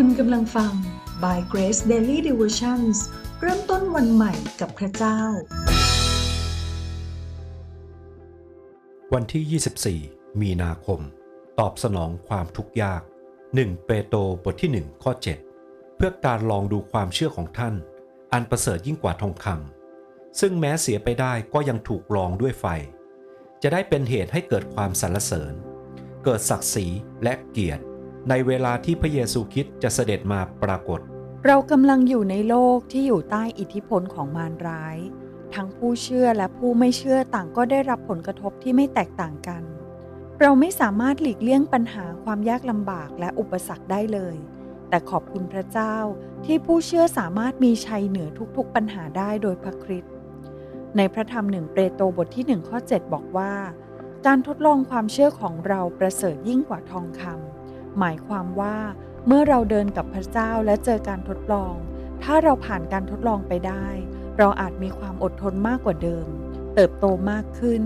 คุณกำลังฟัง By Grace Daily Devotions เริ่มต้นวันใหม่กับพระเจ้า วันที่ 24 มีนาคม ตอบสนองความทุกข์ยาก 1 เปโตรบทที่ 1 ข้อ 7 เพื่อการลองดูความเชื่อของท่าน อันประเสริฐยิ่งกว่าทองคำซึ่งแม้เสียไปได้ก็ยังถูกลองด้วยไฟ จะได้เป็นเหตุให้เกิดความสรรเสริญ เกิดศักดิ์ศรีและเกียรติ ในเวลาที่พระเยซูคริสต์จะเสด็จมาปรากฏ เรากำลังอยู่ในโลกที่อยู่ใต้อิทธิพลของมารร้าย ทั้งผู้เชื่อและผู้ไม่เชื่อต่างก็ได้รับผลกระทบที่ไม่แตกต่างกัน เราไม่สามารถหลีกเลี่ยงปัญหาความยากลำบากและอุปสรรคได้เลย แต่ขอบคุณพระเจ้าที่ผู้เชื่อสามารถมีชัยเหนือทุกๆปัญหาได้โดยพระคริสต์ในพระธรรมหนึ่งเปโตรบทที่หนึ่งข้อ7บอกว่า การทดลองความเชื่อของเราประเสริฐยิ่งกว่าทองคำ หมายความว่าเมื่อเราเดินกับพระเจ้าและเจอการทดลอง ถ้าเราผ่านการทดลองไปได้ เราอาจมีความอดทนมากกว่าเดิม เติบโตมากขึ้น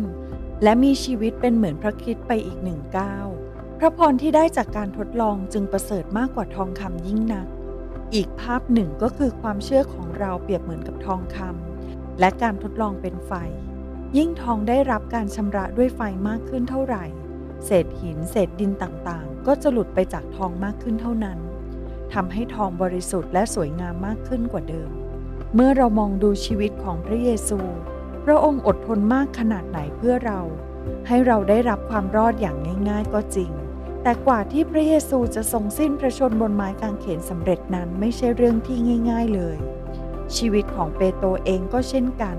และมีชีวิตเป็นเหมือนพระคริสต์ไปอีกหนึ่งก้าวพระพรที่ได้จากการทดลองจึงประเสริฐมากกว่าทองคำยิ่งนัก อีกภาพหนึ่งก็คือความเชื่อของเราเปรียบเหมือนกับทองคำและการทดลองเป็นไฟ ยิ่งทองได้รับการชำระด้วยไฟมากขึ้นเท่าไหร่ เศษหินเศษดินต่างๆ ก็จะหลุดไปจากทองมากขึ้นเท่านั้นทำให้ทองบริสุทธิ์และสวยงามมากขึ้นกว่าเดิม เมื่อเรามองดูชีวิตของพระเยซู พระองค์อดทนมากขนาดไหนเพื่อเรา ให้เราได้รับความรอดอย่างง่าย ๆ ก็จริง แต่กว่าที่พระเยซูจะทรงสิ้นพระชนบนไม้กางเขนสำเร็จนั้นไม่ใช่เรื่องที่ง่าย ๆเลย ชีวิตของเปโตรเองก็เช่นกัน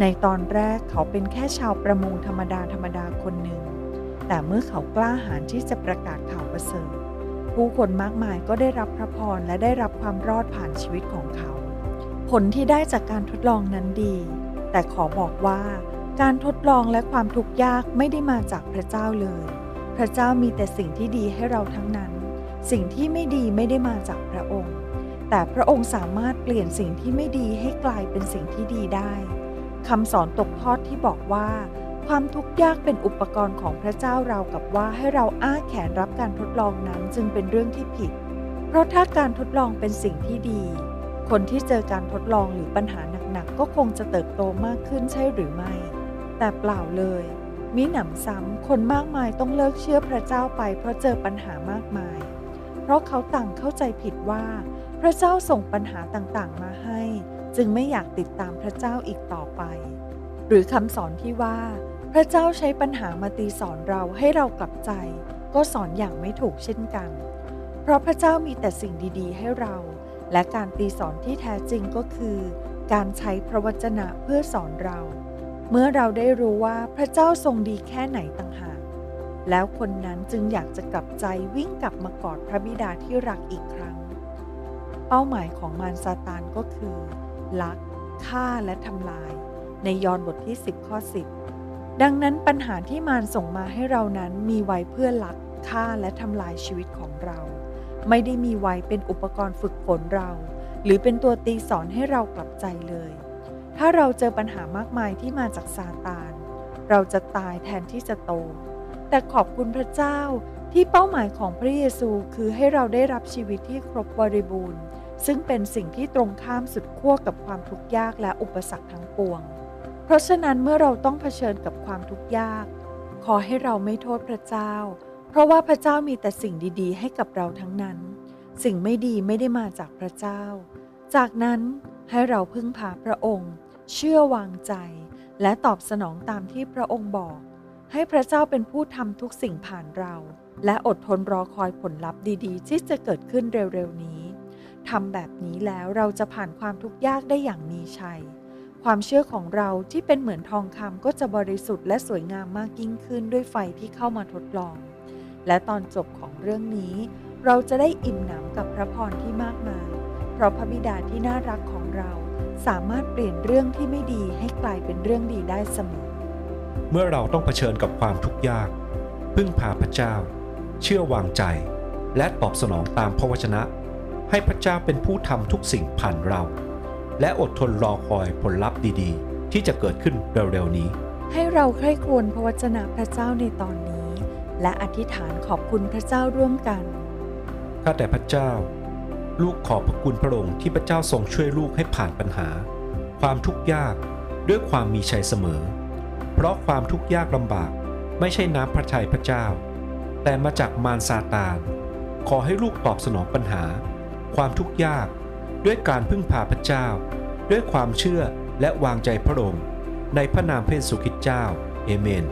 ในตอนแรกเขาเป็นแค่ชาวประมงธรรมดาธรรมดาคนหนึ่ง แต่เมื่อเขากล้าหาญที่จะประกาศข่าวประเสริฐผู้คนมากมายก็ได้รับพระพรและได้รับความรอดผ่านชีวิตของเขา ผลที่ได้จากการทดลองนั้นดี แต่ขอบอกว่าการทดลองและความทุกข์ยากไม่ได้มาจากพระเจ้าเลย พระเจ้ามีแต่สิ่งที่ดีให้เราทั้งนั้น สิ่งที่ไม่ดีไม่ได้มาจากพระองค์ แต่พระองค์สามารถเปลี่ยนสิ่งที่ไม่ดีให้กลายเป็นสิ่งที่ดีได้คำสอนตกทอดที่บอกว่า ความทุกข์ยากเป็นอุปกรณ์ของพระเจ้าเรากับว่าให้เราอ้าแขนรับการทดลองนั้นจึงเป็นเรื่องที่ผิด เพราะถ้าการทดลองเป็นสิ่งที่ดี คนที่เจอการทดลองหรือปัญหาหนักๆก็คงจะเติบโตมากขึ้นใช่หรือไม่ แต่เปล่าเลย มิหนำซ้ำคนมากมายต้องเลิกเชื่อพระเจ้าไปเพราะเจอปัญหามากมาย เพราะเขาต่างเข้าใจผิดว่า พระเจ้าส่งปัญหาต่างๆมาให้ จึงไม่อยากติดตามพระเจ้าอีกต่อไปหรือคำสอนที่ว่า พระเจ้าใช้ปัญหามาตีสอนเราให้เรากลับใจ ก็สอนอย่างไม่ถูกเช่นกัน เพราะพระเจ้ามีแต่สิ่งดีๆ ให้เรา และการตีสอนที่แท้จริงก็คือ การใช้พระวจนะเพื่อสอนเรา เมื่อเราได้รู้ว่าพระเจ้าทรงดีแค่ไหนต่างหาก แล้วคนนั้นจึงอยากจะกลับใจวิ่งกลับมากอดพระบิดาที่รักอีกครั้ง เป้าหมายของมารซาตานก็คือ ลักฆ่าและทำลาย ในยอห์นบทที่ 10 ข้อ 10 ดังนั้นปัญหาที่มารส่งมาให้เรานั้นมีไว้เพื่อลักฆ่าและทำลายชีวิตของเรา ไม่ได้มีไว้เป็นอุปกรณ์ฝึกฝนเรา หรือเป็นตัวตีสอนให้เรากลับใจเลย ถ้าเราเจอปัญหามากมายที่มาจากซาตาน เราจะตายแทนที่จะโต แต่ขอบคุณพระเจ้าที่เป้าหมายของพระเยซูคือให้เราได้รับชีวิตที่ครบบริบูรณ์ ซึ่งเป็นสิ่งที่ตรงข้ามสุดขั้วกับความทุกข์ยากและอุปสรรคทั้งปวง เพราะฉะนั้นเมื่อเราต้องเผชิญกับความทุกข์ยาก ขอให้เราไม่โทษพระเจ้า เพราะว่าพระเจ้ามีแต่สิ่งดีๆ ให้กับเราทั้งนั้น สิ่งไม่ดีไม่ได้มาจากพระเจ้า จากนั้นให้เราพึ่งพาพระองค์ เชื่อวางใจ และตอบสนองตามที่พระองค์บอก ให้พระเจ้าเป็นผู้ทำทุกสิ่งผ่านเรา และอดทนรอคอยผลลัพธ์ดีๆ ที่จะเกิดขึ้นเร็วๆนี้ทำแบบนี้แล้วเราจะผ่านความทุกข์ยากได้อย่างมีชัย ความเชื่อของเราที่เป็นเหมือนทองคำก็จะบริสุทธิ์และสวยงามมากยิ่งขึ้นด้วยไฟที่เข้ามาทดลอง และตอนจบของเรื่องนี้ เราจะได้อิ่มหนำกับพระพรที่มากมาย เพราะพระบิดาที่น่ารักของเราสามารถเปลี่ยนเรื่องที่ไม่ดีให้กลายเป็นเรื่องดีได้เสมอ เมื่อเราต้องเผชิญกับความทุกข์ยาก พึ่งพาพระเจ้า เชื่อวางใจ และตอบสนองตามพระวจนะ ให้พระเจ้าเป็นผู้ทำทุกสิ่งผ่านเรา และอดทนรอคอยผลลัพธ์ดีๆ ที่จะเกิดขึ้นเร็วๆนี้ ให้เราใคร่ครวญพระวจนะพระเจ้าในตอนนี้ และอธิษฐานขอบคุณพระเจ้าร่วมกันข้าแต่พระเจ้า ลูกขอบพระคุณพระองค์ที่พระเจ้าทรงช่วยลูกให้ผ่านปัญหา ความทุกข์ยากด้วยความมีชัยเสมอ เพราะความทุกข์ยากลำบากไม่ใช่น้ำพระทัยพระเจ้า แต่มาจากมารซาตาน ขอให้ลูกตอบสนองปัญหา ความทุกข์ยาก ด้วยการพึ่งพาพระเจ้า ด้วยความเชื่อและวางใจพระองค์ในพระนามพระเยซูคริสต์เจ้า เอเมน